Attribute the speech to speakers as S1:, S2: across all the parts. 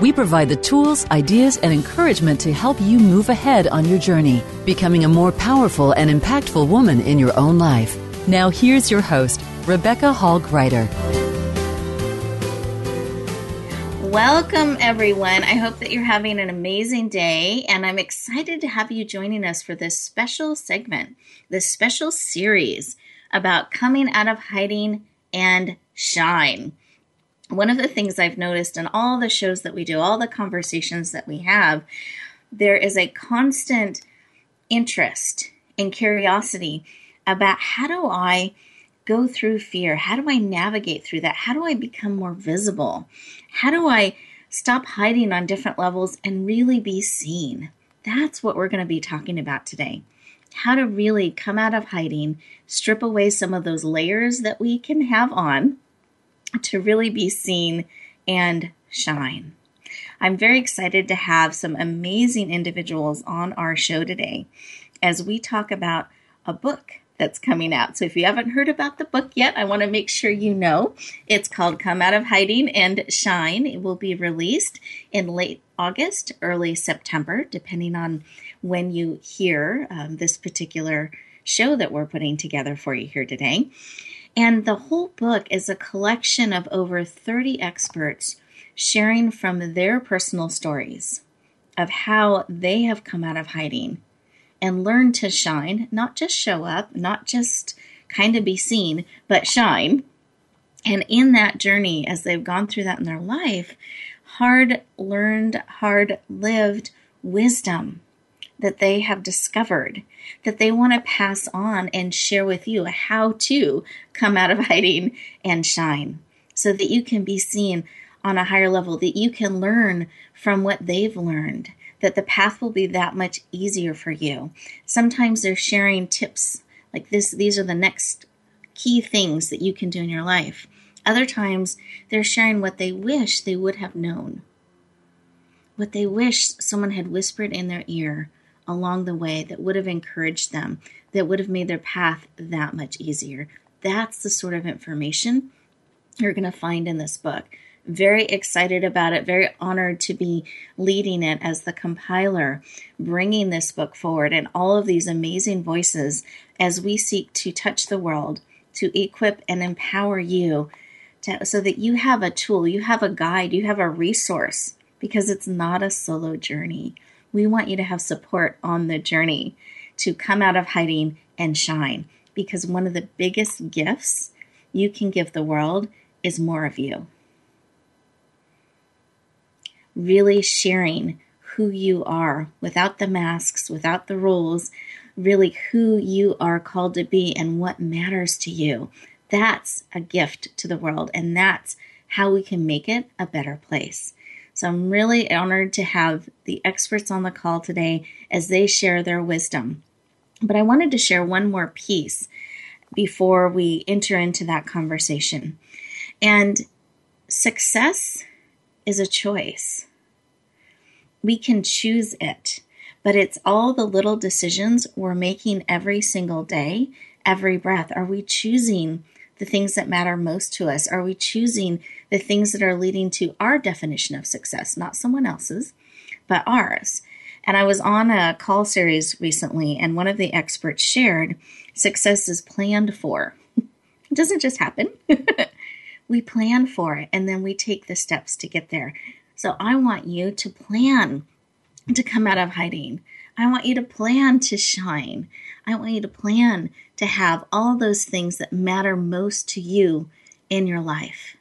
S1: we provide the tools, ideas, and encouragement to help you move ahead on your journey, becoming a more powerful and impactful woman in your own life. Now, here's your host, Rebecca Hall Gruyter.
S2: Welcome, everyone. I hope that you're having an amazing day, and I'm excited to have you joining us for this special segment, this special series about coming out of hiding and shine one of the things I've noticed in all the shows that we do, all the conversations that we have, there is a constant interest and curiosity about how do I go through fear? How do I navigate through that? How do I become more visible? How do I stop hiding on different levels and really be seen? That's what we're going to be talking about today. How to really come out of hiding, strip away some of those layers that we can have on to really be seen and shine. I'm very excited to have some amazing individuals on our show today as we talk about a book that's coming out. So if you haven't heard about the book yet, I want to make sure you know. It's called Come Out of Hiding and Shine. It will be released in late August, early September, depending on when you hear um, this particular show that we're putting together for you here today. And the whole book is a collection of over 30 experts sharing from their personal stories of how they have come out of hiding and learned to shine, not just show up, not just kind of be seen, but shine. And in that journey, as they've gone through that in their life, hard learned, hard lived wisdom that they have discovered that they want to pass on and share with you how to come out of hiding and shine so that you can be seen on a higher level, that you can learn from what they've learned, that the path will be that much easier for you. Sometimes they're sharing tips like this, these are the next key things that you can do in your life. Other times they're sharing what they wish they would have known, what they wish someone had whispered in their ear along the way that would have encouraged them, that would have made their path that much easier. That's the sort of information you're going to find in this book. Very excited about it, very honored to be leading it as the compiler, bringing this book forward and all of these amazing voices as we seek to touch the world, to equip and empower you to, so that you have a tool, you have a guide, you have a resource, because it's not a solo journey. We want you to have support on the journey to come out of hiding and shine because one of the biggest gifts you can give the world is more of you. Really sharing who you are without the masks, without the rules, really who you are called to be and what matters to you. That's a gift to the world, and that's how we can make it a better place. So I'm really honored to have the experts on the call today as they share their wisdom. But I wanted to share one more piece before we enter into that conversation. And success is a choice. We can choose it, but it's all the little decisions we're making every single day, every breath. Are we choosing the things that matter most to us? Are we choosing the things that are leading to our definition of success, not someone else's, but ours? And I was on a call series recently, and one of the experts shared success is planned for. it doesn't just happen. we plan for it, and then we take the steps to get there. So I want you to plan to come out of hiding. I want you to plan to shine. I want you to plan to have all those things that matter most to you in your life.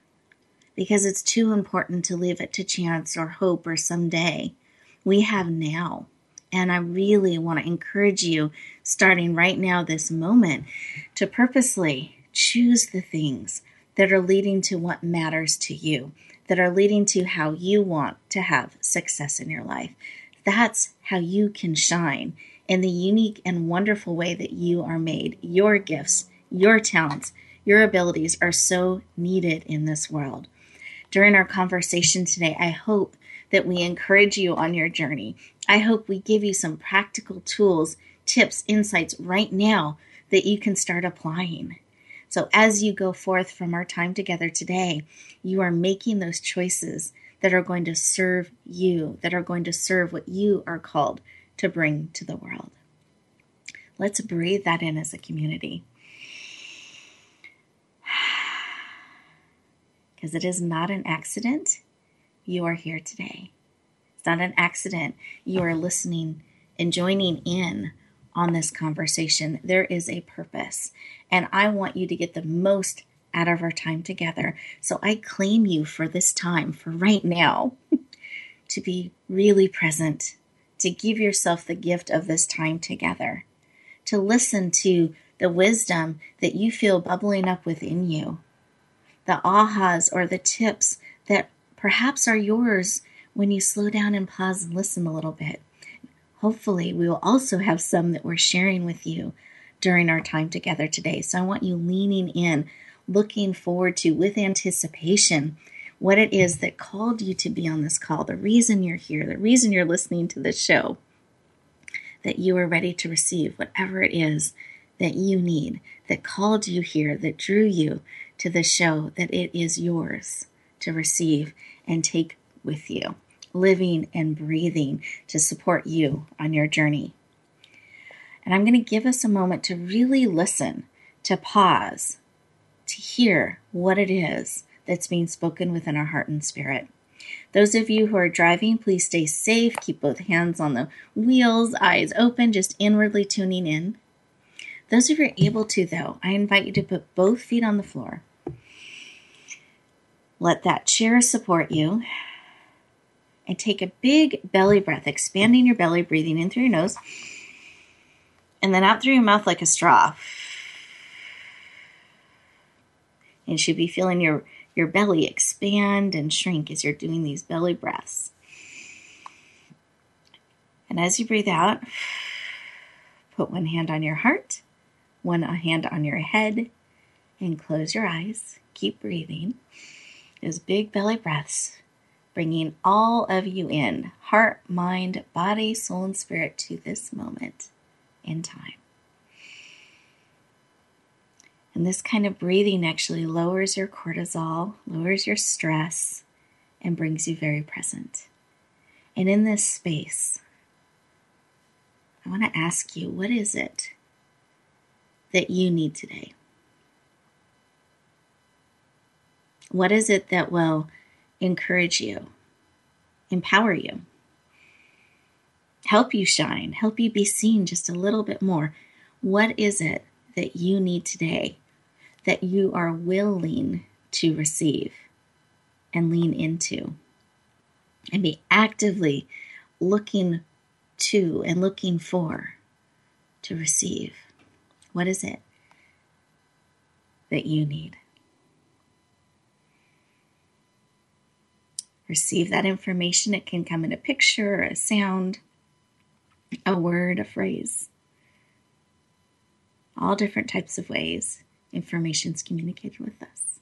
S2: because it's too important to leave it to chance or hope or someday. We have now. And I really want to encourage you, starting right now, this moment, to purposely choose the things that are leading to what matters to you, that are leading to how you want to have success in your life. That's how you can shine in the unique and wonderful way that you are made. Your gifts, your talents, your abilities are so needed in this world. During our conversation today, I hope that we encourage you on your journey. I hope we give you some practical tools, tips, insights right now that you can start applying. So, as you go forth from our time together today, you are making those choices that are going to serve you, that are going to serve what you are called to bring to the world. Let's breathe that in as a community. Because it is not an accident you are here today. It's not an accident you are listening and joining in on this conversation. There is a purpose, and I want you to get the most out of our time together. So I claim you for this time, for right now, to be really present, to give yourself the gift of this time together, to listen to the wisdom that you feel bubbling up within you, the ahas or the tips that perhaps are yours when you slow down and pause and listen a little bit. Hopefully, we will also have some that we're sharing with you during our time together today. So I want you leaning in, looking forward to with anticipation what it is that called you to be on this call, the reason you're here, the reason you're listening to this show, that you are ready to receive whatever it is that you need, that called you here, that drew you to the show, that it is yours to receive and take with you, living and breathing to support you on your journey. And I'm going to give us a moment to really listen, to pause, to hear what it is that's being spoken within our heart and spirit. Those of you who are driving, please stay safe. Keep both hands on the wheels, eyes open, just inwardly tuning in. Those of you are able to, though, I invite you to put both feet on the floor. Let that chair support you. And take a big belly breath, expanding your belly, breathing in through your nose, and then out through your mouth like a straw. And you should be feeling your, your belly expand and shrink as you're doing these belly breaths. And as you breathe out, put one hand on your heart, one hand on your head, and close your eyes. Keep breathing. Those big belly breaths, bringing all of you in heart, mind, body, soul, and spirit to this moment in time. And this kind of breathing actually lowers your cortisol, lowers your stress, and brings you very present. And in this space, I want to ask you what is it that you need today? What is it that will encourage you, empower you, help you shine, help you be seen just a little bit more? What is it that you need today that you are willing to receive and lean into and be actively looking to and looking for to receive? What is it that you need? receive that information. It can come in a picture, a sound, a word, a phrase. All different types of ways information is communicated with us.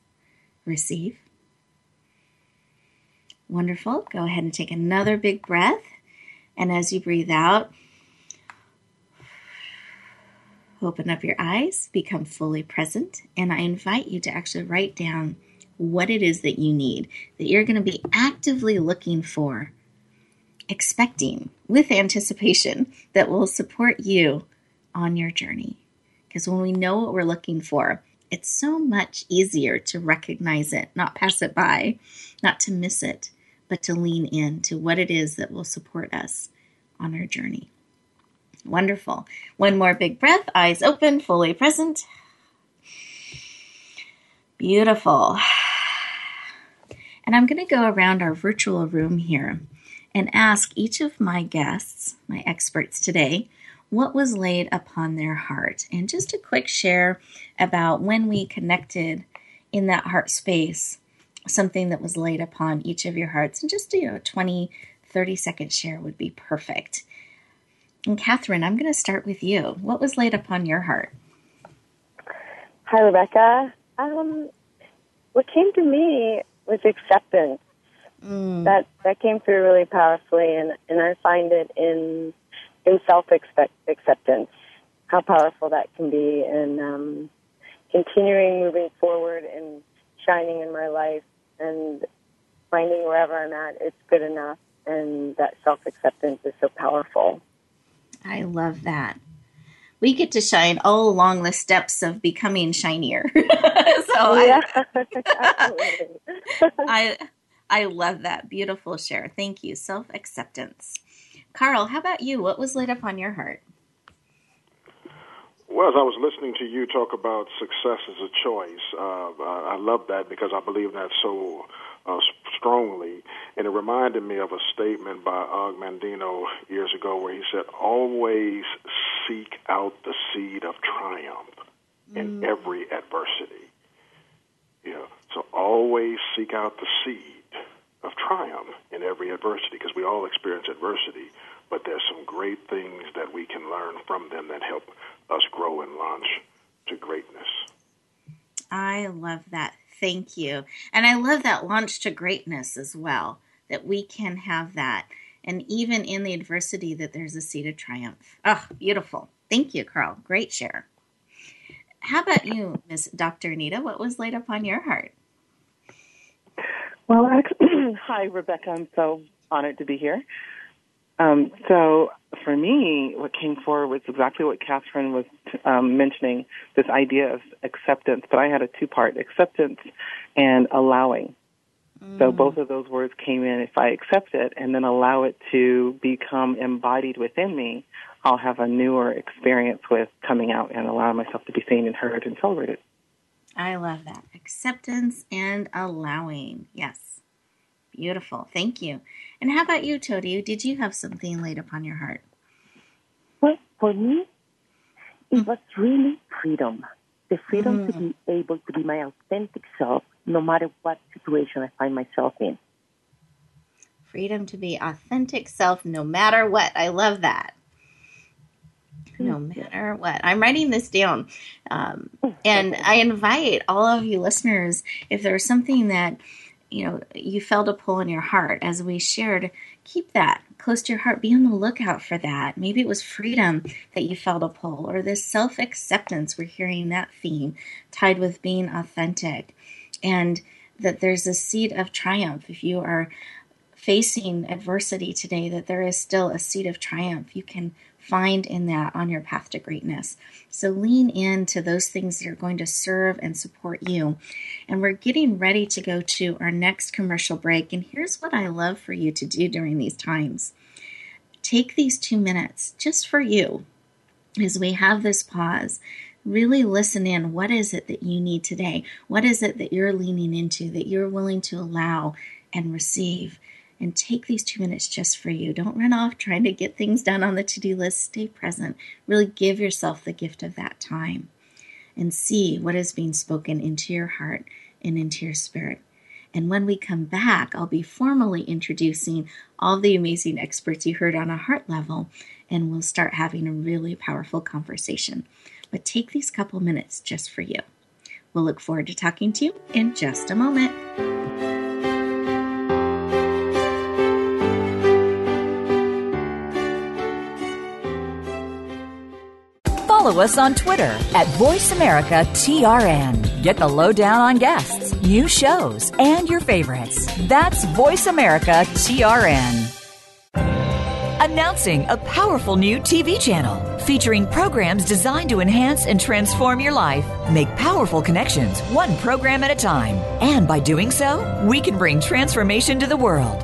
S2: Receive. Wonderful. Go ahead and take another big breath. And as you breathe out, open up your eyes, become fully present. And I invite you to actually write down what it is that you need, that you're going to be actively looking for, expecting with anticipation that will support you on your journey. Because when we know what we're looking for, it's so much easier to recognize it, not pass it by, not to miss it, but to lean in to what it is that will support us on our journey. Wonderful. One more big breath, eyes open, fully present. Beautiful. And I'm going to go around our virtual room here and ask each of my guests, my experts today, what was laid upon their heart. And just a quick share about when we connected in that heart space, something that was laid upon each of your hearts. And just, you know, 20, 30 second share would be perfect. And Catherine, I'm going to start with you. What was laid upon your heart?
S3: Hi, Rebecca. Um, what came to me was acceptance. Mm. That that came through really powerfully, and and I find it in in self acceptance how powerful that can be, and um, continuing moving forward and shining in my life, and finding wherever I'm at, it's good enough, and that self acceptance is so powerful.
S2: I love that we get to shine all along the steps of becoming shinier. so yeah, I, I, I love that beautiful share. Thank you. Self acceptance. Carl, how about you? What was laid up on your heart?
S4: Well, as I was listening to you talk about success as a choice, uh, I love that because I believe that so uh, strongly. And it reminded me of a statement by Og Mandino years ago where he said, Always seek out the seed of triumph mm. in every adversity. You know, so always seek out the seed of triumph in every adversity because we all experience adversity, but there's some great things that we can learn from them that help us grow and launch to greatness.
S2: I love that. Thank you. And I love that launch to greatness as well, that we can have that. And even in the adversity, that there's a seed of triumph. Oh, beautiful. Thank you, Carl. Great share. How about you, Miss Dr. Anita? What was laid upon your heart?
S5: Well, actually, hi, Rebecca. I'm so honored to be here. Um, so for me, what came forward was exactly what Catherine was um, mentioning, this idea of acceptance. But I had a two-part, acceptance and allowing. Mm. So both of those words came in. If I accept it and then allow it to become embodied within me, I'll have a newer experience with coming out and allowing myself to be seen and heard and celebrated.
S2: I love that. Acceptance and allowing. Yes. Beautiful. Thank you. And how about you, Todi? Did you have something laid upon your heart?
S6: Well, for me, it was really freedom. The freedom mm. to be able to be my authentic self no matter what situation I find myself in.
S2: Freedom to be authentic self no matter what. I love that. No matter what. I'm writing this down. Um, oh, and I invite all of you listeners, if there's something that you know you felt a pull in your heart as we shared keep that close to your heart. Be on the lookout for that. Maybe it was freedom that you felt a pull or this self-acceptance. We're hearing that theme tied with being authentic and that there's a seed of triumph. If you are facing adversity today that there is still a seed of triumph. You can find in that on your path to greatness. So lean into those things that are going to serve and support you. And we're getting ready to go to our next commercial break. And here's what I love for you to do during these times take these two minutes just for you as we have this pause really listen in. What is it that you need today? What is it that you're leaning into, that you're willing to allow and receive? And take these two minutes just for you. Don't run off trying to get things done on the to do list. Stay present. Really give yourself the gift of that time and see what is being spoken into your heart and into your spirit. And when we come back, I'll be formally introducing all the amazing experts you heard on a heart level, and we'll start having a really powerful conversation. But take these couple minutes just for you. We'll look forward to talking to you in just a moment.
S1: Follow us on Twitter at VoiceAmericaTRN. Get the lowdown on guests, new shows, and your favorites. That's VoiceAmericaTRN. Announcing a powerful new TV channel featuring programs designed to enhance and transform your life. Make powerful connections, one program at a time. And by doing so, we can bring transformation to the world.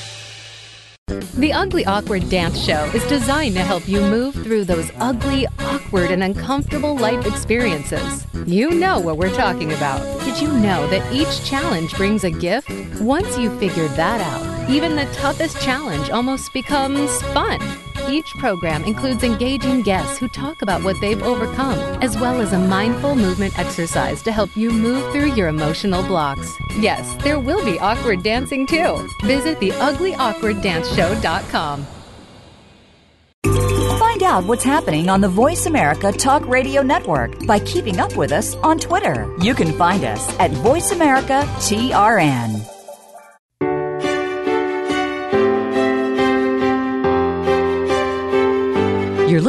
S7: The Ugly Awkward Dance Show is designed to help you move through those ugly, awkward, and uncomfortable life experiences. You know what we're talking about. Did you know that each challenge brings a gift? Once you figured that out, even the toughest challenge almost becomes fun. Each program includes engaging guests who talk about what they've overcome, as well as a mindful movement exercise to help you move through your emotional blocks. Yes, there will be awkward dancing too. Visit the theuglyawkwarddanceshow.com.
S8: Find out what's happening on the Voice America Talk Radio Network by keeping up with us on Twitter. You can find us at Voice America TRN.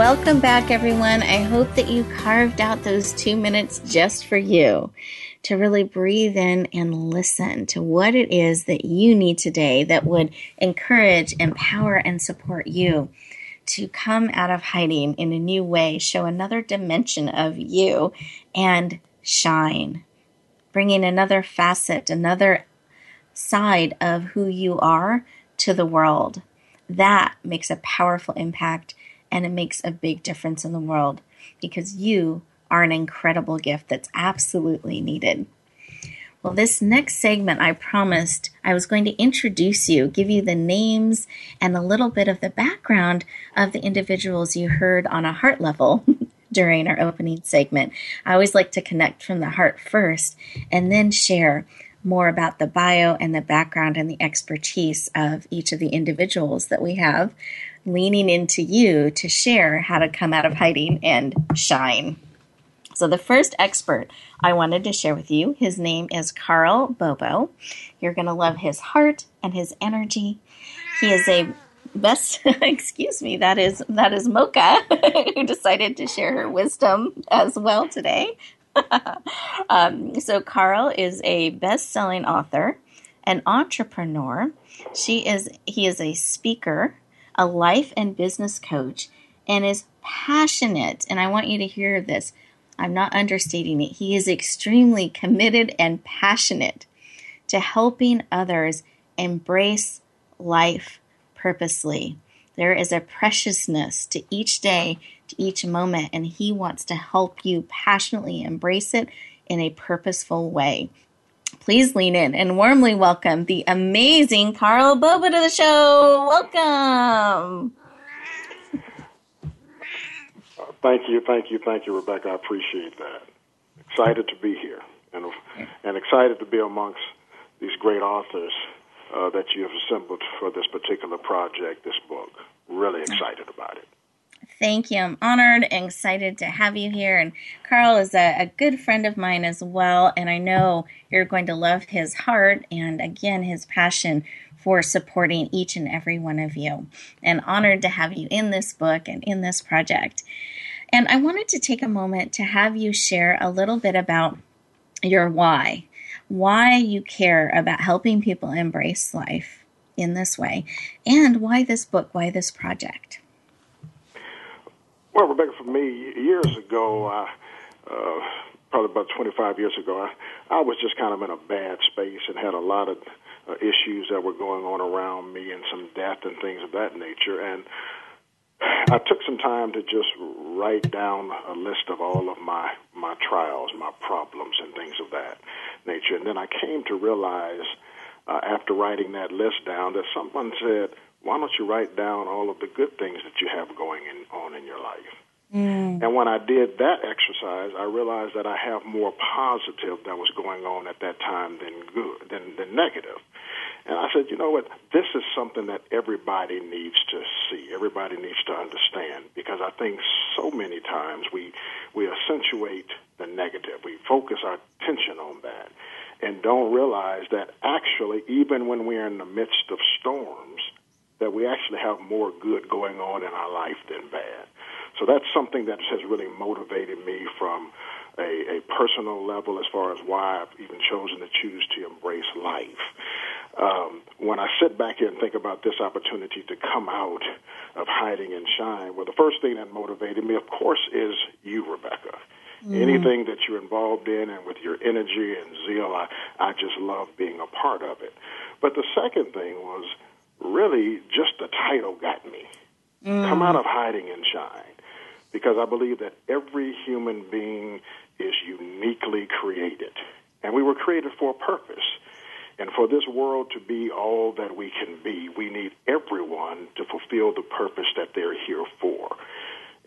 S2: Welcome back, everyone. I hope that you carved out those two minutes just for you to really breathe in and listen to what it is that you need today that would encourage, empower, and support you to come out of hiding in a new way, show another dimension of you, and shine, bringing another facet, another side of who you are to the world. That makes a powerful impact and it makes a big difference in the world because you are an incredible gift that's absolutely needed. Well, this next segment, I promised I was going to introduce you, give you the names and a little bit of the background of the individuals you heard on a heart level during our opening segment. I always like to connect from the heart first and then share more about the bio and the background and the expertise of each of the individuals that we have leaning into you to share how to come out of hiding and shine. So, the first expert I wanted to share with you, his name is Carl Bobo. You're going to love his heart and his energy. He is a best excuse me that is that is mocha who decided to share her wisdom as well today um, so carl is a best-selling author an entrepreneur she is he is a speaker a life and business coach, and is passionate. And I want you to hear this. I'm not understating it. He is extremely committed and passionate to helping others embrace life purposely. There is a preciousness to each day, to each moment, and he wants to help you passionately embrace it in a purposeful way. Please lean in and warmly welcome the amazing Carl Bobo to the show. Welcome.
S4: Thank you, thank you, thank you, Rebecca. I appreciate that. Excited to be here and, and excited to be amongst these great authors uh, that you have assembled for this particular project, this book. Really excited about it.
S2: Thank you. I'm honored and excited to have you here. And Carl is a, a, good friend of mine as well. And I know you're going to love his heart and, again, his passion for supporting each and every one of you. And honored to have you in this book and in this project. And I wanted to take a moment to have you share a little bit about your why, why you care about helping people embrace life in this way, and why this book, why this project.
S4: Well, Rebecca, for me, years ago, uh, uh, probably about 25 years ago, I, I was just kind of in a bad space and had a lot of uh, issues that were going on around me and some death and things of that nature. And I took some time to just write down a list of all of my my trials, my problems, and things of that nature. And then I came to realize, uh, after writing that list down, that someone said, why don't you write down all of the good things that you have going in, on in your life? Mm. And when I did that exercise, I realized that I have more positive that was going on at that time than good, than, than negative. And I said, you know what? This is something that everybody needs to see. Everybody needs to understand because I think so many times we we accentuate the negative. We focus our attention on that. and don't realize that actually, even when we're in the midst of storms, that we actually have more good going on in our life than bad. So that's something that has really motivated me from a, a personal level as far as why I've even chosen to choose to embrace life. Um, when I sit back here and think about this opportunity to come out of hiding and shine, well, the first thing that motivated me, of course, is you, Rebecca. Mm-hmm. Anything that you're involved in and with your energy and zeal, I, I just love being a part of it. But the second thing was really just the title got me. Mm. Come out of hiding and shine. Because I believe that every human being is uniquely created. And we were created for a purpose. And for this world to be all that we can be, we need everyone to fulfill the purpose that they're here for.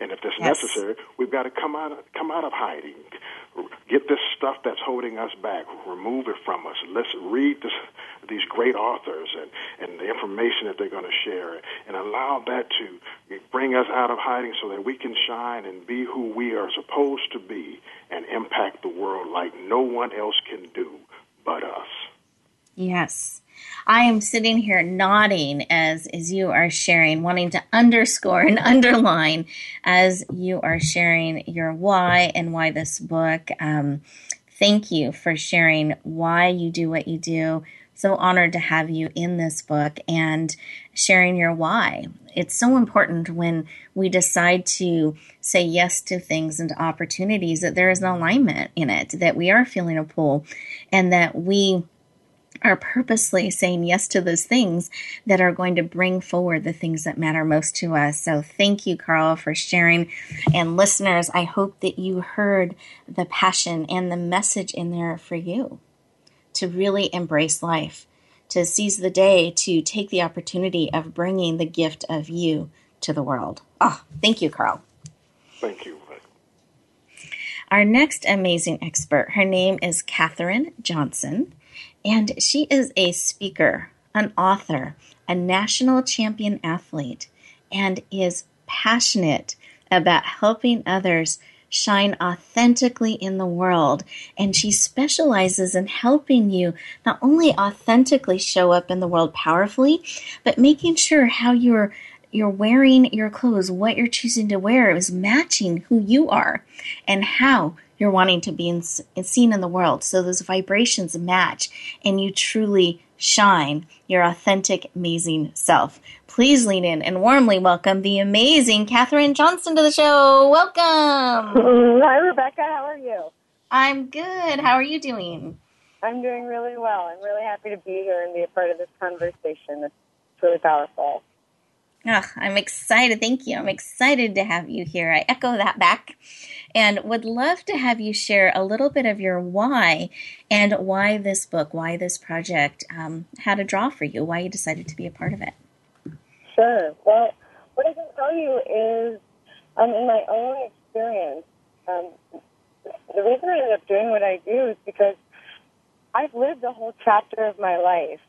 S4: And if that's yes. necessary, we've got to come out of, come out of hiding, get this stuff that's holding us back, remove it from us. Let's read this, these great authors and, and the information that they're going to share, and allow that to bring us out of hiding so that we can shine and be who we are supposed to be and impact the world like no one else can do but us.
S2: Yes. I am sitting here nodding as as you are sharing, wanting to underscore and underline as you are sharing your why and why this book. Um, thank you for sharing why you do what you do. So honored to have you in this book and sharing your why. It's so important when we decide to say yes to things and to opportunities that there is an alignment in it, that we are feeling a pull, and that we are purposely saying yes to those things that are going to bring forward the things that matter most to us. So thank you, Carl, for sharing. And listeners, I hope that you heard the passion and the message in there for you to really embrace life, to seize the day, to take the opportunity of bringing the gift of you to the world. Oh, thank you, Carl.
S4: Thank you.
S2: Our next amazing expert, her name is Katherine Johnson. And she is a speaker, an author, a national champion athlete, and is passionate about helping others shine authentically in the world. And she specializes in helping you not only authentically show up in the world powerfully, but making sure how you're you're wearing your clothes, what you're choosing to wear is matching who you are and how you're wanting to be in, seen in the world. So those vibrations match and you truly shine your authentic, amazing self. Please lean in and warmly welcome the amazing Katherine Johnson to the show. Welcome.
S3: Hi, Rebecca. How are you?
S2: I'm good. How are you doing?
S3: I'm doing really well. I'm really happy to be here and be a part of this conversation. It's really powerful.
S2: Oh, I'm excited. Thank you. I'm excited to have you here. I echo that back and would love to have you share a little bit of your why and why this book, why this project um, had a draw for you, why you decided to be a part of it.
S3: Sure. Well, what I can tell you is, um, in my own experience, um, the reason I ended up doing what I do is because I've lived a whole chapter of my life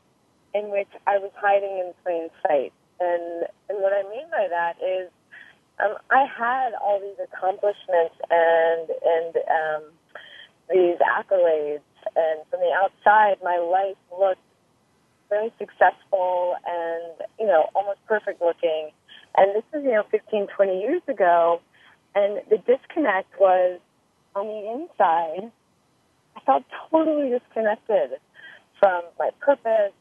S3: in which I was hiding in plain sight. And, and what I mean by that is um, I had all these accomplishments and, and um, these accolades. And from the outside, my life looked very successful and, you know, almost perfect looking. And this is, you know, 15, 20 years ago. And the disconnect was on the inside, I felt totally disconnected from my purpose,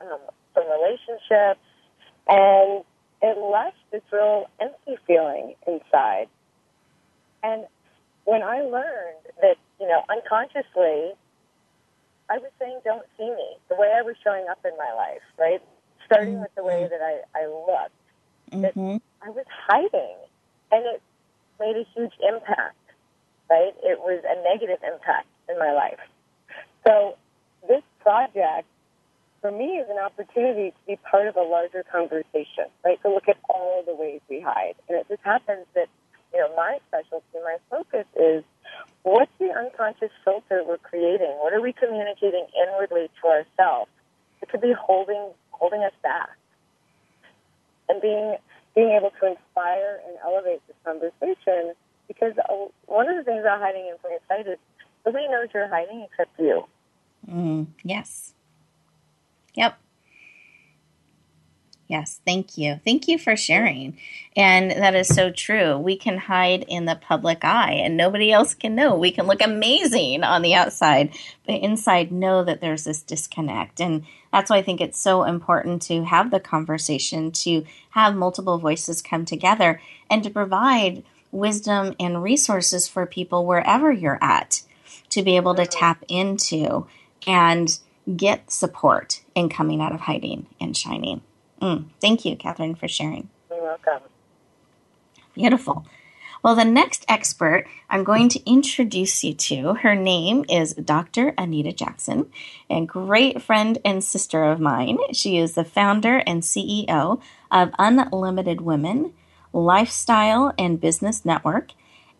S3: um, from relationships, and it left this real empty feeling inside. And when I learned that, you know, unconsciously, I was saying, don't see me, the way I was showing up in my life, right? Starting with the way mm-hmm. that I, I looked. Mm-hmm. I was hiding. And it made a huge impact, right? It was a negative impact in my life. So this project for me is an opportunity to be part of a larger conversation, right? To look at all the ways we hide. And it just happens that, you know, my specialty, my focus is what's the unconscious filter we're creating? What are we communicating inwardly to ourselves? It could be holding holding us back. And being being able to inspire and elevate this conversation because uh, one of the things about hiding in plain sight is nobody knows you're hiding except you.
S2: Mm, yes. Yep. Yes, thank you. Thank you for sharing. And that is so true. We can hide in the public eye and nobody else can know. We can look amazing on the outside, but inside know that there's this disconnect. And that's why I think it's so important to have the conversation, to have multiple voices come together, and to provide wisdom and resources for people wherever you're at to be able to tap into and get support in coming out of hiding and shining. Mm, thank you, Catherine, for sharing.
S3: You're welcome.
S2: Beautiful. Well, the next expert I'm going to introduce you to, her name is Dr. Anita Jackson, a great friend and sister of mine. She is the founder and CEO of Unlimited Women, Lifestyle and Business Network,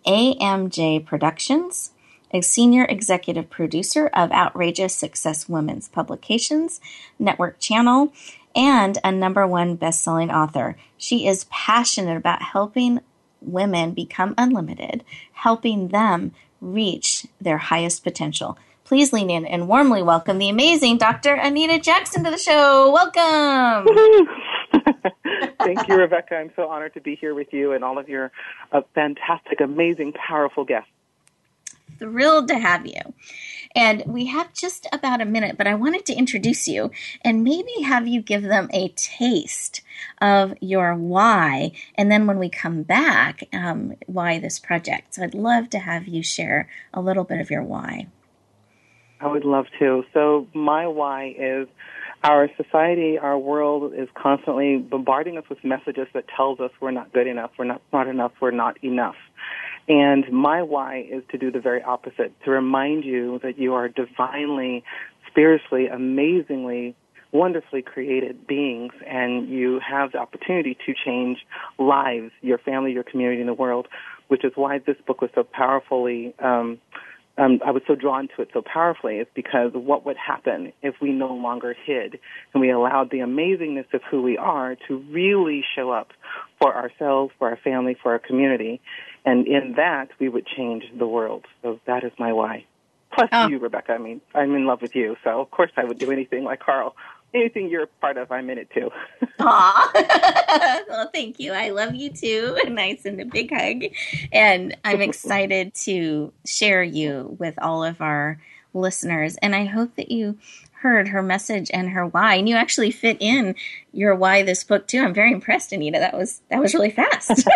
S2: AMJ Productions, a senior executive producer of Outrageous Success Women's Publications, Network Channel, and a number one best-selling author. She is passionate about helping women become unlimited, helping them reach their highest potential. Please lean in and warmly welcome the amazing Dr. Anita Jackson to the show. Welcome.
S5: Thank you, Rebecca. I'm so honored to be here with you and all of your uh, fantastic, amazing, powerful guests.
S2: Thrilled to have you. And we have just about a minute, but I wanted to introduce you and maybe have you give them a taste of your why. And then when we come back, um, why this project. So I'd love to have you share a little bit of your why.
S5: I would love to. So, my why is our society, our world is constantly bombarding us with messages that tells us we're not good enough, we're not smart enough, we're not enough. And my why is to do the very opposite, to remind you that you are divinely, spiritually, amazingly, wonderfully created beings and you have the opportunity to change lives, your family, your community, and the world, which is why this book was so powerfully um, um, I was so drawn to it so powerfully is because what would happen if we no longer hid and we allowed the amazingness of who we are to really show up for ourselves, for our family, for our community. And in that, we would change the world. So that is my why. Plus oh. you, Rebecca. I mean, I'm in love with you. So of course I would do anything like Carl anything you're a part of, I'm in it too.
S2: Aw. well, thank you. I love you too. And I send a big hug. And I'm excited to share you with all of our listeners. And I hope that you heard her message and her why. And you actually fit in your why this book too. I'm very impressed, Anita. That was that was really fast.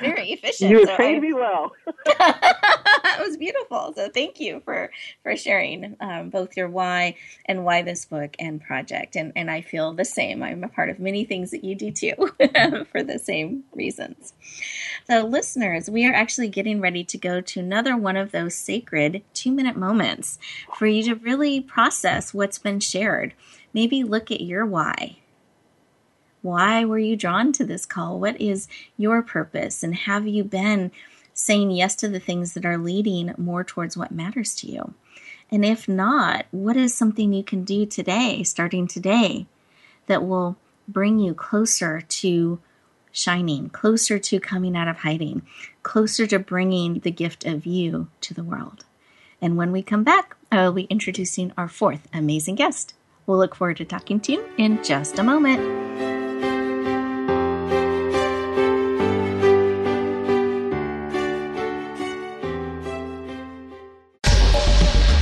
S2: Very efficient.
S5: You so trained I, me well.
S2: it was beautiful. So thank you for for sharing um, both your why and why this book and project. And and I feel the same. I'm a part of many things that you do too for the same reasons. So listeners, we are actually getting ready to go to another one of those sacred two minute moments for you to really process what's been shared. Maybe look at your why why were you drawn to this call? What is your purpose? And have you been saying yes to the things that are leading more towards what matters to you? And if not, what is something you can do today, starting today, that will bring you closer to shining, closer to coming out of hiding, closer to bringing the gift of you to the world? And when we come back, I will be introducing our fourth amazing guest. We'll look forward to talking to you in just a moment.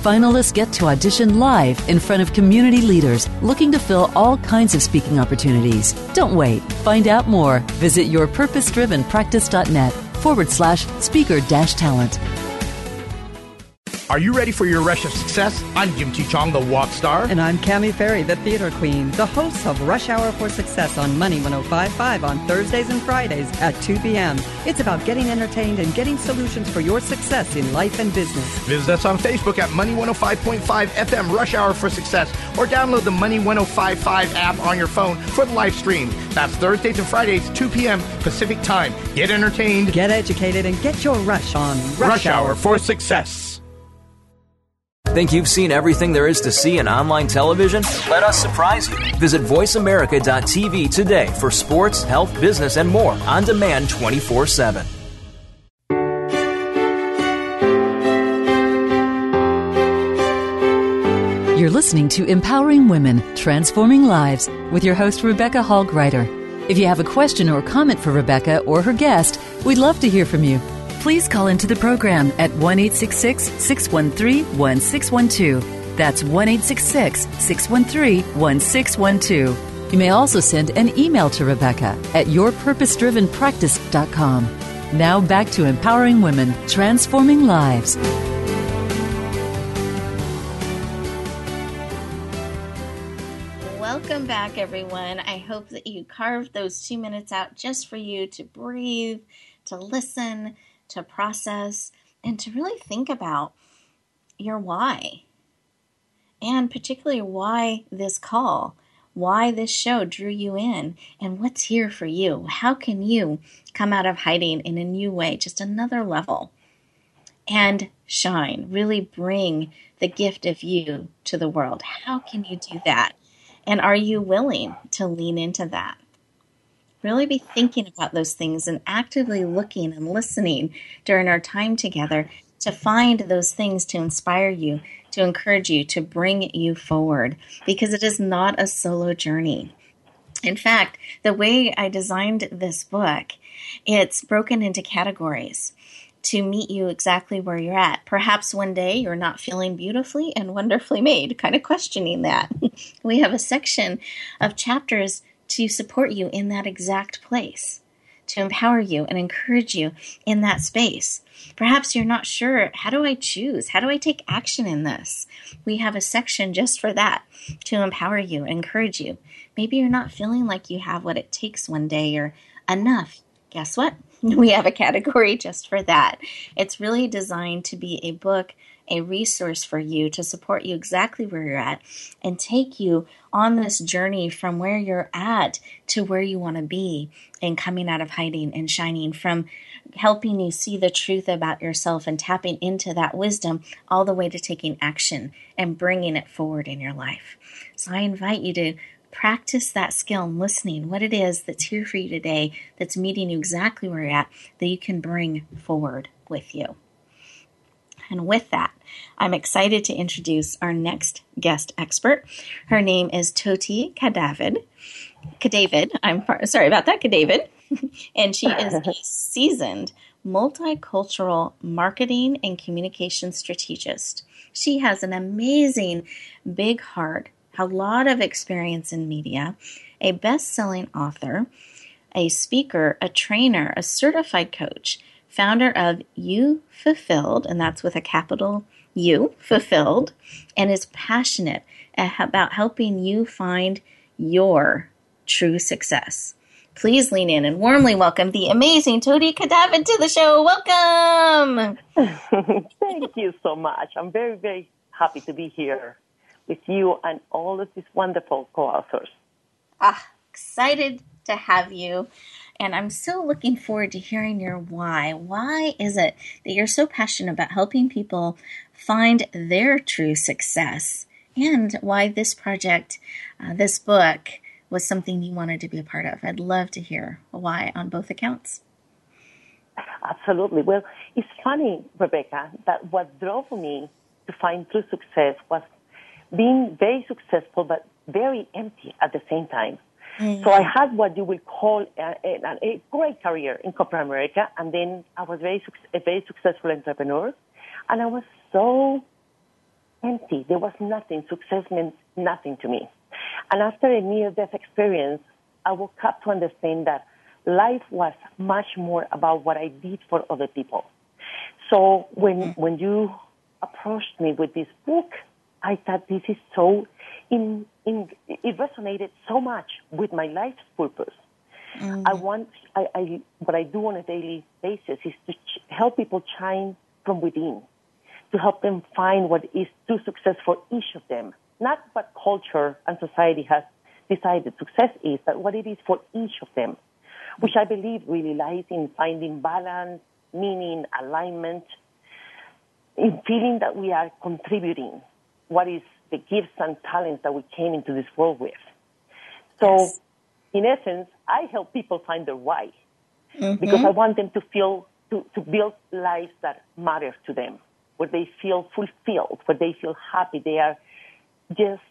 S1: Finalists get to audition live in front of community leaders looking to fill all kinds of speaking opportunities. Don't wait. Find out more. Visit yourpurposedrivenpractice.net forward slash speaker dash talent.
S9: Are you ready for your rush of success? I'm Jim T. Chong, the walk star.
S10: And I'm Cami Ferry, the theater queen, the host of Rush Hour for Success on Money 1055 on Thursdays and Fridays at 2 p.m. It's about getting entertained and getting solutions for your success in life and business.
S9: Visit us on Facebook at Money 105.5 FM Rush Hour for Success or download the Money 1055 app on your phone for the live stream. That's Thursdays and Fridays, 2 p.m. Pacific Time. Get entertained,
S10: get educated, and get your rush on
S9: Rush, rush Hour for Success.
S11: Think you've seen everything there is to see in online television? Let us surprise you. Visit VoiceAmerica.tv today for sports, health, business, and more on demand 24 7.
S1: You're listening to Empowering Women, Transforming Lives with your host, Rebecca Hall Gruyter. If you have a question or comment for Rebecca or her guest, we'd love to hear from you please call into the program at 1 613 1612. That's 1 613 1612. You may also send an email to Rebecca at yourpurposedrivenpractice.com. Now back to empowering women, transforming lives.
S2: Welcome back, everyone. I hope that you carved those two minutes out just for you to breathe, to listen, to process, and to really think about your why. And particularly why this call, why this show drew you in, and what's here for you. How can you come out of hiding in a new way, just another level, and shine, really bring the gift of you to the world? How can you do that? And are you willing to lean into that? Really be thinking about those things and actively looking and listening during our time together to find those things to inspire you, to encourage you, to bring you forward, because it is not a solo journey. In fact, the way I designed this book, it's broken into categories to meet you exactly where you're at. Perhaps one day you're not feeling beautifully and wonderfully made, kind of questioning that. we have a section of chapters to support you in that exact place, to empower you and encourage you in that space. Perhaps you're not sure how do I choose? How do I take action in this? We have a section just for that to empower you, encourage you. Maybe you're not feeling like you have what it takes one day or enough. Guess what? We have a category just for that. It's really designed to be a book a resource for you to support you exactly where you're at and take you on this journey from where you're at to where you want to be and coming out of hiding and shining from helping you see the truth about yourself and tapping into that wisdom all the way to taking action and bringing it forward in your life. So I invite you to practice that skill and listening, what it is that's here for you today, that's meeting you exactly where you're at, that you can bring forward with you. And with that, I'm excited to introduce our next guest expert. Her name is Toti Cadavid. Cadavid, I'm sorry about that, Cadavid. and she is a seasoned multicultural marketing and communication strategist. She has an amazing big heart, a lot of experience in media, a best selling author, a speaker, a trainer, a certified coach, founder of You Fulfilled, and that's with a capital U, Fulfilled, and is passionate about helping you find your true success. Please lean in and warmly welcome the amazing Toti Cadavid to the show. Welcome.
S6: Thank you so much. I'm very, very happy to be here with you and all of these wonderful co-authors.
S2: Ah, excited to have you. And I'm so looking forward to hearing your why. Why is it that you're so passionate about helping people find their true success? And why this project, uh, this book, was something you wanted to be a part of. I'd love to hear why on both accounts.
S6: Absolutely. Well, it's funny, Rebecca, that what drove me to find true success was being very successful but very empty at the same time. So I had what you would call a, a, a, great career in corporate America, and then I was very a very successful entrepreneur, and I was so empty. There was nothing. Success meant nothing to me. And after a near-death experience, I woke up to understand that life was much more about what I did for other people. So when mm-hmm. when you approached me with this book, I thought this is so in, in it resonated so much with my life's purpose. Mm. I want I, I what I do on a daily basis is to ch- help people shine from within, to help them find what is true success for each of them, not what culture and society has decided success is, but what it is for each of them, which I believe really lies in finding balance, meaning, alignment, in feeling that we are contributing what is the gifts and talents that we came into this world with. So, yes. in essence, I help people find their why mm-hmm. because I want them to feel, to, to build lives that matter to them, where they feel fulfilled, where they feel happy, they are just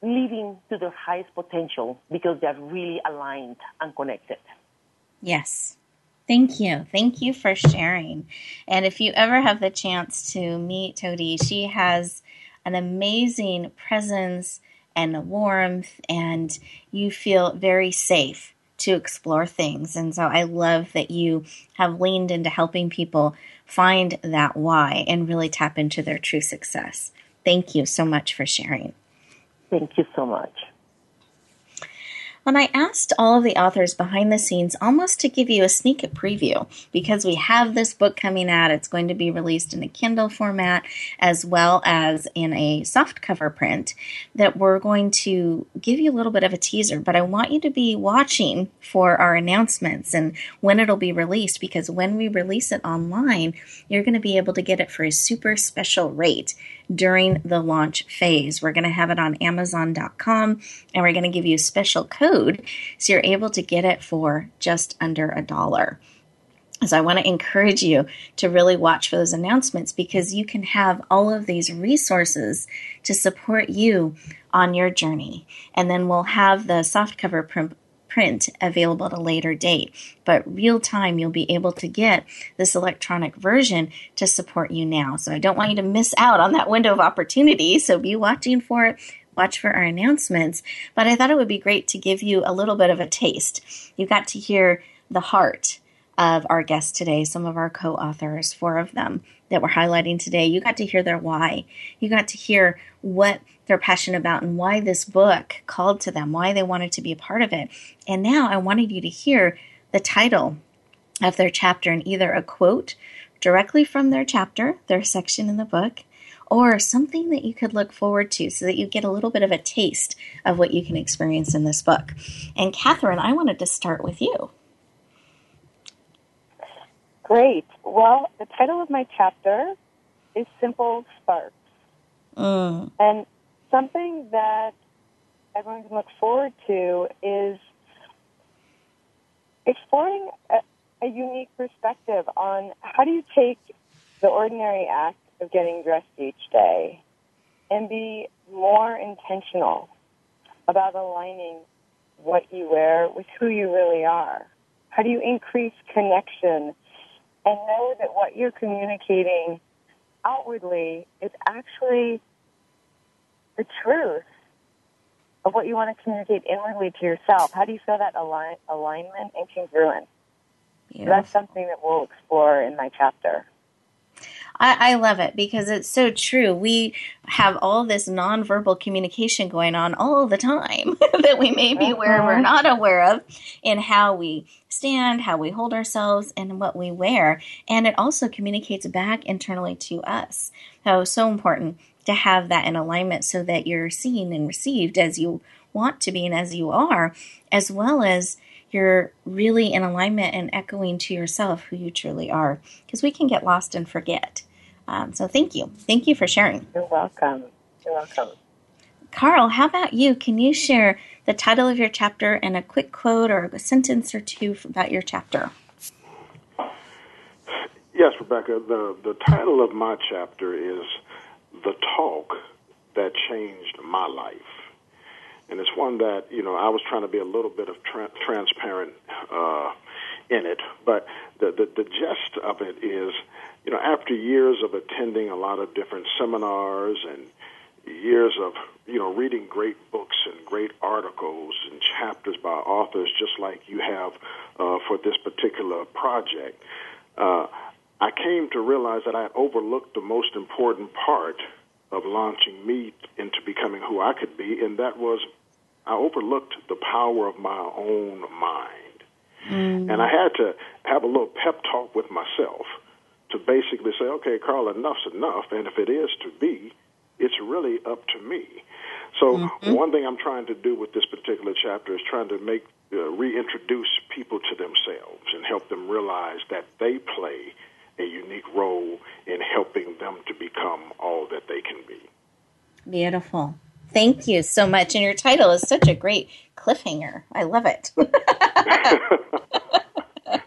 S6: living to their highest potential because they're really aligned and connected.
S2: Yes. Thank you. Thank you for sharing. And if you ever have the chance to meet Toti, she has an amazing presence and warmth, and you feel very safe to explore things. And so I love that you have leaned into helping people find that why and really tap into their true success. Thank you so much for sharing.
S6: Thank you so much.
S2: When I asked all of the authors behind the scenes almost to give you a sneak preview because we have this book coming out. It's going to be released in a Kindle format as well as in a soft cover print that we're going to give you a little bit of a teaser, but I want you to be watching for our announcements and when it'll be released because when we release it online, you're going to be able to get it for a super special rate during the launch phase. We're going to have it on Amazon.com and we're going to give you a special code so you're able to get it for just under a dollar. So I want to encourage you to really watch for those announcements because you can have all of these resources to support you on your journey. And then we'll have the softcover print available at a later date. But real time, you'll be able to get this electronic version to support you now. So I don't want you to miss out on that window of opportunity. So be watching for it. Watch for our announcements. But I thought it would be great to give you a little bit of a taste. You got to hear the heart of our guests today, some of our co authors, four of them that we're highlighting today. You got to hear their why. You got to hear what they're passionate about and why this book called to them, why they wanted to be a part of it. And now I wanted you to hear the title of their chapter and either a quote directly from their chapter, their section in the book, or something that you could look forward to so that you get a little bit of a taste of what you can experience in this book. And Catherine, I wanted to start with you.
S3: Great. Well, the title of my chapter is Simple Sparks.
S2: Mm.
S3: And something that everyone can look forward to is exploring a, a unique perspective on how do you take the ordinary act of getting dressed each day and be more intentional about aligning what you wear with who you really are? How do you increase connection and know that what you're communicating outwardly is actually the truth of what you want to communicate inwardly to yourself. How do you feel that align, alignment and congruence? That's something that we'll explore in my chapter.
S2: I, I, love it because it's so true. We have all this nonverbal communication going on all the time that we may be aware of or uh-huh. not aware of in how we stand, how we hold ourselves, and what we wear. And it also communicates back internally to us. So, so important to have that in alignment so that you're seen and received as you want to be and as you are, as well as you're really in alignment and echoing to yourself who you truly are. Because we can get lost and forget. Um, so thank you. Thank you for sharing.
S3: You're welcome. You're welcome.
S2: Carl, how about you? Can you share the title of your chapter and a quick quote or a sentence or two about your chapter?
S4: Yes, Rebecca. The, the title of my chapter is The Talk That Changed My Life. And it's one that, you know, I was trying to be a little bit of tra- transparent uh, in it, but the, the, the gist of it is you know, after years of attending a lot of different seminars and years of, you know, reading great books and great articles and chapters by authors, just like you have uh, for this particular project, uh, I came to realize that I overlooked the most important part of launching me into becoming who I could be, and that was I overlooked the power of my own mind. Mm. And I had to have a little pep talk with myself to basically say, okay, Carl, enough's enough. And if it is to be, it's really up to me. So mm-hmm. one thing I'm trying to do with this particular chapter is trying to make uh, reintroduce people to themselves and help them realize that they play a unique role in helping them to become all that they can be.
S2: Beautiful. Thank you so much. And your title is such a great cliffhanger. I love it.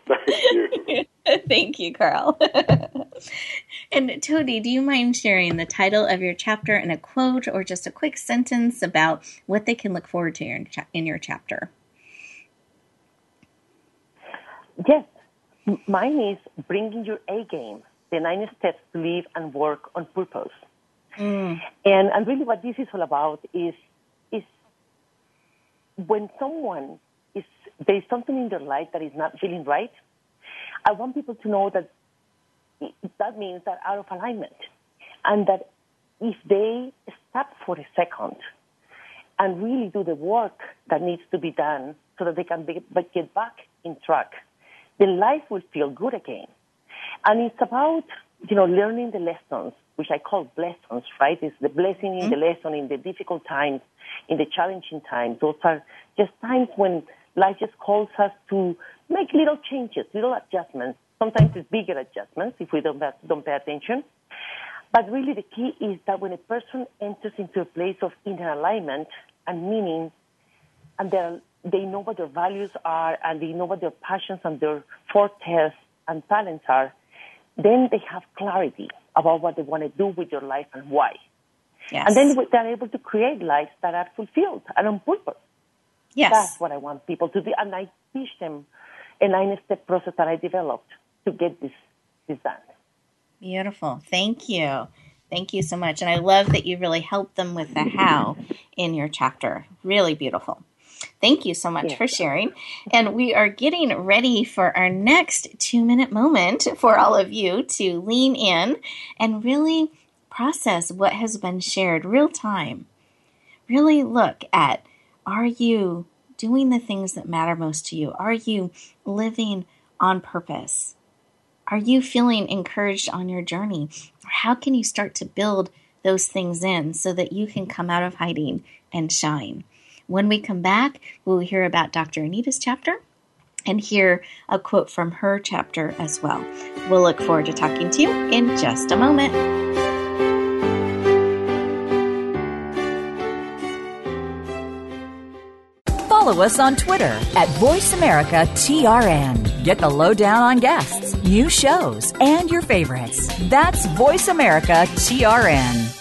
S4: Thank you.
S2: Thank you, Carl. and Toti, do you mind sharing the title of your chapter and a quote or just a quick sentence about what they can look forward to in, in your chapter?
S6: Yes. Mine is bringing your A game, the nine steps to live and work on purpose. Mm. And, and really what this is all about is, is when someone is, there's something in their life that is not feeling right, I want people to know that that means they're out of alignment. And that if they stop for a second and really do the work that needs to be done so that they can be, get back in track, then life will feel good again. And it's about, you know, learning the lessons, which I call blessings, right? It's the blessing in mm-hmm. the lesson in the difficult times, in the challenging times. Those are just times when life just calls us to make little changes, little adjustments. Sometimes it's bigger adjustments if we don't, don't pay attention. But really the key is that when a person enters into a place of inner alignment and meaning, and they know what their values are and they know what their passions and their fortes and talents are, then they have clarity about what they want to do with their life and why. Yes. And then they're able to create lives that are fulfilled and on purpose.
S2: Yes.
S6: That's what I want people to do. And I teach them a nine step process that I developed to get this, this done.
S2: Beautiful. Thank you. Thank you so much. And I love that you really helped them with the how in your chapter. Really beautiful. Thank you so much yes. for sharing. And we are getting ready for our next two minute moment for all of you to lean in and really process what has been shared real time. Really look at are you doing the things that matter most to you? Are you living on purpose? Are you feeling encouraged on your journey? Or how can you start to build those things in so that you can come out of hiding and shine? When we come back, we'll hear about Dr. Anita's chapter and hear a quote from her chapter as well. We'll look forward to talking to you in just a moment.
S8: follow us on Twitter at VoiceAmericaTRN. Get the lowdown on guests, new shows, and your favorites. That's VoiceAmericaTRN.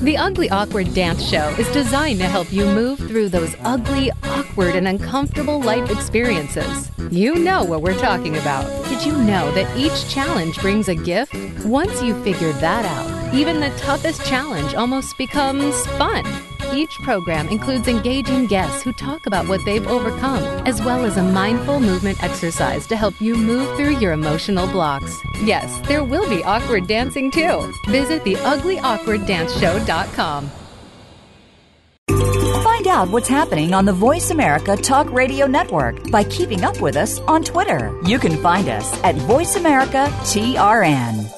S7: The Ugly Awkward Dance Show is designed to help you move through those ugly, awkward, and uncomfortable life experiences. You know what we're talking about. Did you know that each challenge brings a gift? Once you've figured that out, even the toughest challenge almost becomes fun. Each program includes engaging guests who talk about what they've overcome, as well as a mindful movement exercise to help you move through your emotional blocks. Yes, there will be awkward dancing too. Visit the theuglyawkwarddance.show.com.
S8: Find out what's happening on the Voice America Talk Radio Network by keeping up with us on Twitter. You can find us at Voice America TRN.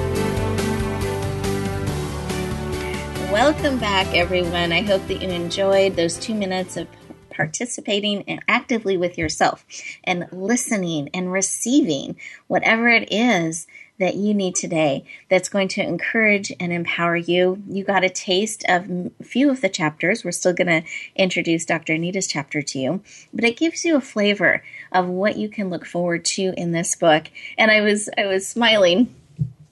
S2: Welcome back, everyone. I hope that you enjoyed those two minutes of participating and actively with yourself and listening and receiving whatever it is that you need today that's going to encourage and empower you. You got a taste of a few of the chapters. We're still going to introduce Dr. Anita's chapter to you, but it gives you a flavor of what you can look forward to in this book. And I was I was smiling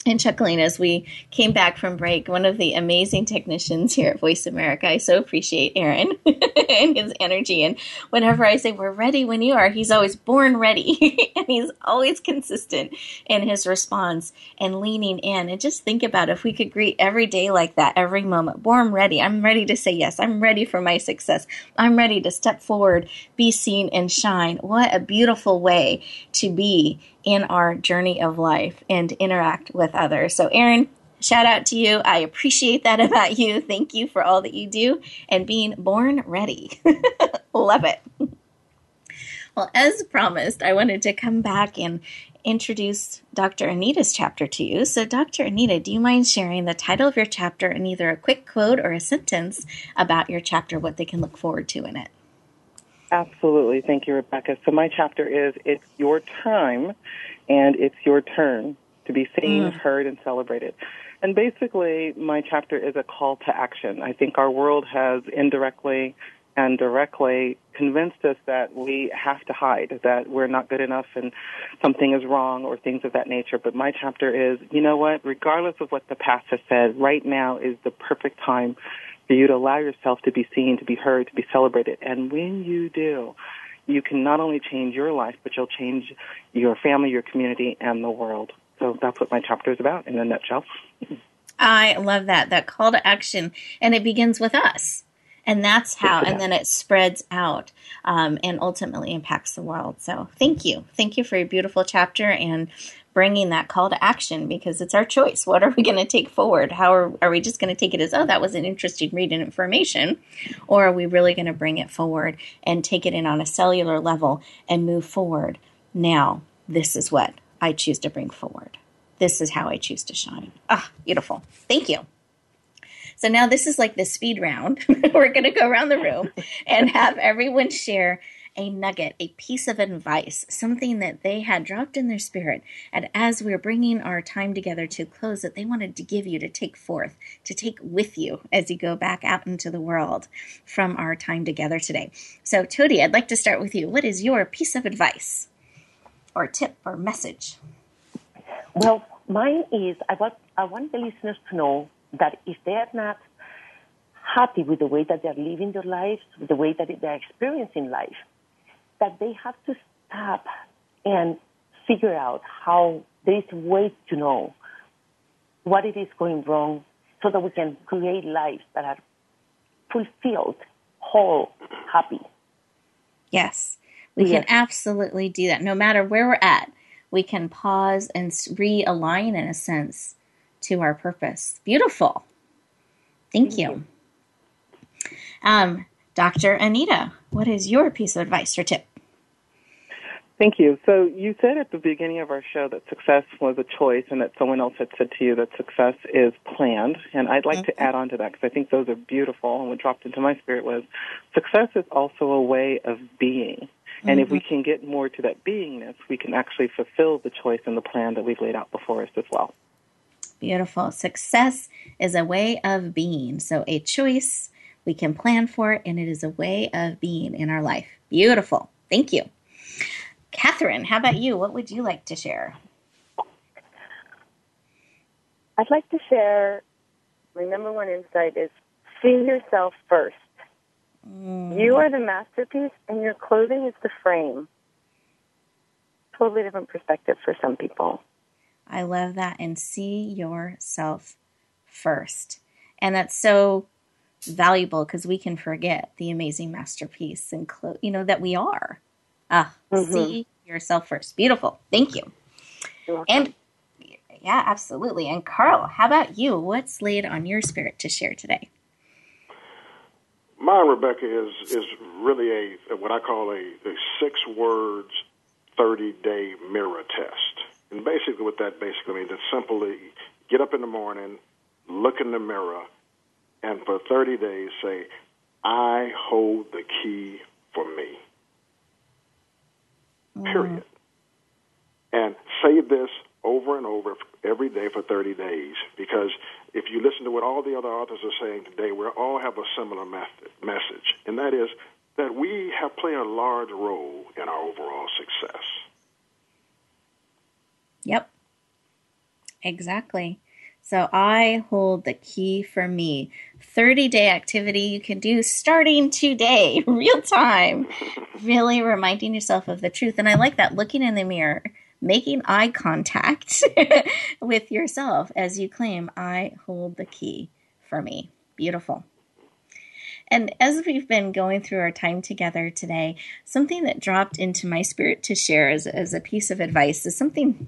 S2: and chuckling as we came back from break. One of the amazing technicians here at Voice America. I so appreciate Aaron and his energy. And whenever I say we're ready when you are, he's always born ready. and he's always consistent in his response and leaning in. And just think about if we could greet every day like that, every moment. Born ready. I'm ready to say yes. I'm ready for my success. I'm ready to step forward, be seen, and shine. What a beautiful way to be in our journey of life and interact with others. So, Aaron, shout out to you. I appreciate that about you. Thank you for all that you do and being born ready. Love it. Well, as promised, I wanted to come back and introduce Dr. Anita's chapter to you. So, Dr. Anita, do you mind sharing the title of your chapter and either a quick quote or a sentence about your chapter, what they can look forward to in it?
S5: Absolutely. Thank you, Rebecca. So my chapter is It's Your Time and It's Your Turn to be seen, mm. heard, and celebrated. And basically, my chapter is a call to action. I think our world has indirectly and directly convinced us that we have to hide, that we're not good enough and something is wrong or things of that nature. But my chapter is, you know what, regardless of what the past has said, right now is the perfect time for you to allow yourself to be seen, to be heard, to be celebrated. And when you do, you can not only change your life, but you'll change your family, your community, and the world. So that's what my chapter is about in a nutshell.
S2: I love that, that call to action. And it begins with us. And that's how, and then it spreads out um, and ultimately impacts the world. So thank you. Thank you for your beautiful chapter. And bringing that call to action because it's our choice. What are we going to take forward? How are, are we just going to take it as, oh, that was an interesting read and information? Or are we really going to bring it forward and take it in on a cellular level and move forward? Now, this is what I choose to bring forward. This is how I choose to shine. Ah, beautiful. Thank you. So now this is like the speed round. We're going to go around the room and have everyone share a nugget, a piece of advice, something that they had dropped in their spirit. And as we are bringing our time together to close that they wanted to give you to take forth, to take with you as you go back out into the world from our time together today. So, Toti, I'd like to start with you. What is your piece of advice or tip or message?
S6: Well, mine is I want, I want the listeners to know that if they are not happy with the way that they are living their lives, the way that they are experiencing life, that they have to stop and figure out how there is a way to know what it is going wrong so that we can create lives that are fulfilled, whole, happy.
S2: Yes, we yes. can absolutely do that. No matter where we're at, we can pause and realign in a sense to our purpose. Beautiful. Thank, Thank you. you. Um, Dr. Anita, what is your piece of advice or tip?
S5: Thank you. So you said at the beginning of our show that success was a choice and that someone else had said to you that success is planned. And I'd like mm-hmm. to add on to that because I think those are beautiful. And what dropped into my spirit was success is also a way of being. And mm-hmm. if we mm-hmm. can get more to that beingness, we can actually fulfill the choice and the plan that we've laid out before us as well.
S2: Beautiful. Success is a way of being. So a choice, we can plan for it, and it is a way of being in our life. Beautiful. Thank you. Catherine, how about you? What would you like to share?
S3: I'd like to share my number one insight is see yourself first. Mm. You are the masterpiece, and your clothing is the frame. Totally different perspective for some people.
S2: I love that. And see yourself first. And that's so valuable because we can forget the amazing masterpiece and clo- you know that we are. Ah, mm-hmm. see yourself first. Beautiful. Thank you. And yeah, absolutely. And Carl, how about you? What's laid on your spirit to share today?
S4: mine, Rebecca, is is really a what I call a, a six words, thirty day mirror test. And basically, what that basically means is simply get up in the morning, look in the mirror, and for thirty days say, "I hold the key for me." Mm. Period. And say this over and over every day for 30 days because if you listen to what all the other authors are saying today, we all have a similar method, message, and that is that we have played a large role in our overall success.
S2: Yep. Exactly. So I hold the key for me. 30 day activity you can do starting today, real time. really reminding yourself of the truth. And I like that looking in the mirror making eye contact with yourself as you claim, I hold the key for me. Beautiful. And as we've been going through our time together today, something that dropped into my spirit to share as, as a piece of advice is something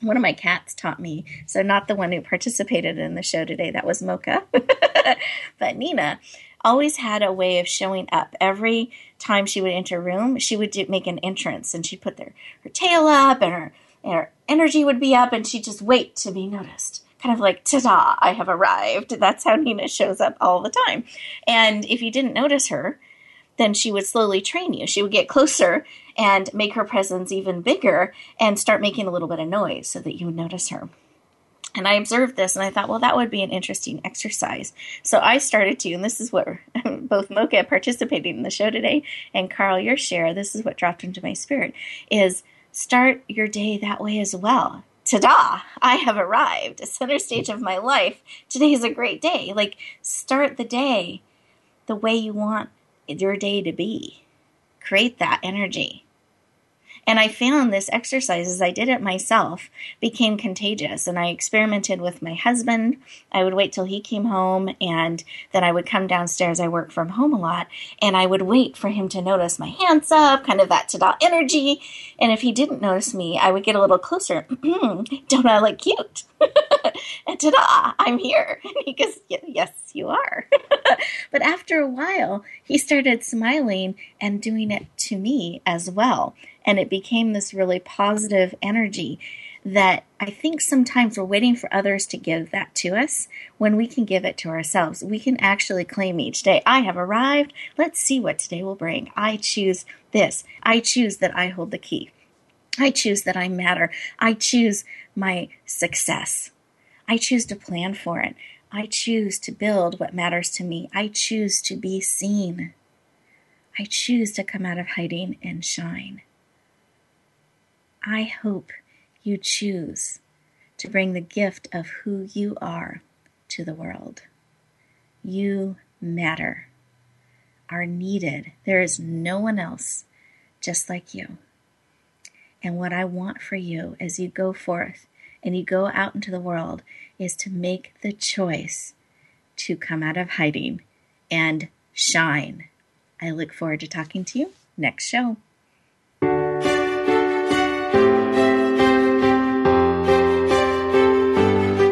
S2: one of my cats taught me. So, not the one who participated in the show today, that was Mocha, but Nina always had a way of showing up. Every time she would enter a room, she would do, make an entrance and she'd put their, her tail up and her, and her energy would be up and she'd just wait to be noticed. Kind of like, ta da, I have arrived. That's how Nina shows up all the time. And if you didn't notice her, then she would slowly train you. She would get closer and make her presence even bigger and start making a little bit of noise so that you would notice her. And I observed this and I thought, well, that would be an interesting exercise. So I started to, and this is what both Mocha participating in the show today and Carl, your share, this is what dropped into my spirit, is start your day that way as well. Ta-da! I have arrived, a center stage of my life. Today is a great day. Like, start the day the way you want your day to be. Create that energy. And I found this exercise as I did it myself became contagious. And I experimented with my husband. I would wait till he came home and then I would come downstairs. I work from home a lot and I would wait for him to notice my hands up, kind of that ta energy. And if he didn't notice me, I would get a little closer. Don't I look cute? and ta-da, I'm here. And he goes, yes, you are. but after a while, he started smiling and doing it to me as well. And it became this really positive energy that I think sometimes we're waiting for others to give that to us when we can give it to ourselves. We can actually claim each day, I have arrived. Let's see what today will bring. I choose this. I choose that I hold the key. I choose that I matter. I choose my success. I choose to plan for it. I choose to build what matters to me. I choose to be seen. I choose to come out of hiding and shine. I hope you choose to bring the gift of who you are to the world. You matter, are needed. There is no one else just like you. And what I want for you as you go forth and you go out into the world is to make the choice to come out of hiding and shine. I look forward to talking to you next show.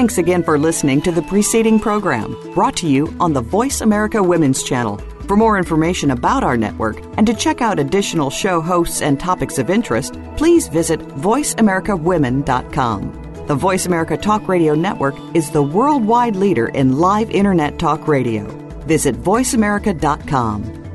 S12: Thanks again for listening to the preceding program brought to you on the Voice America Women's Channel. For more information about our network and to check out additional show hosts and topics of interest, please visit VoiceAmericaWomen.com. The Voice America Talk Radio Network is the worldwide leader in live Internet talk radio. Visit VoiceAmerica.com.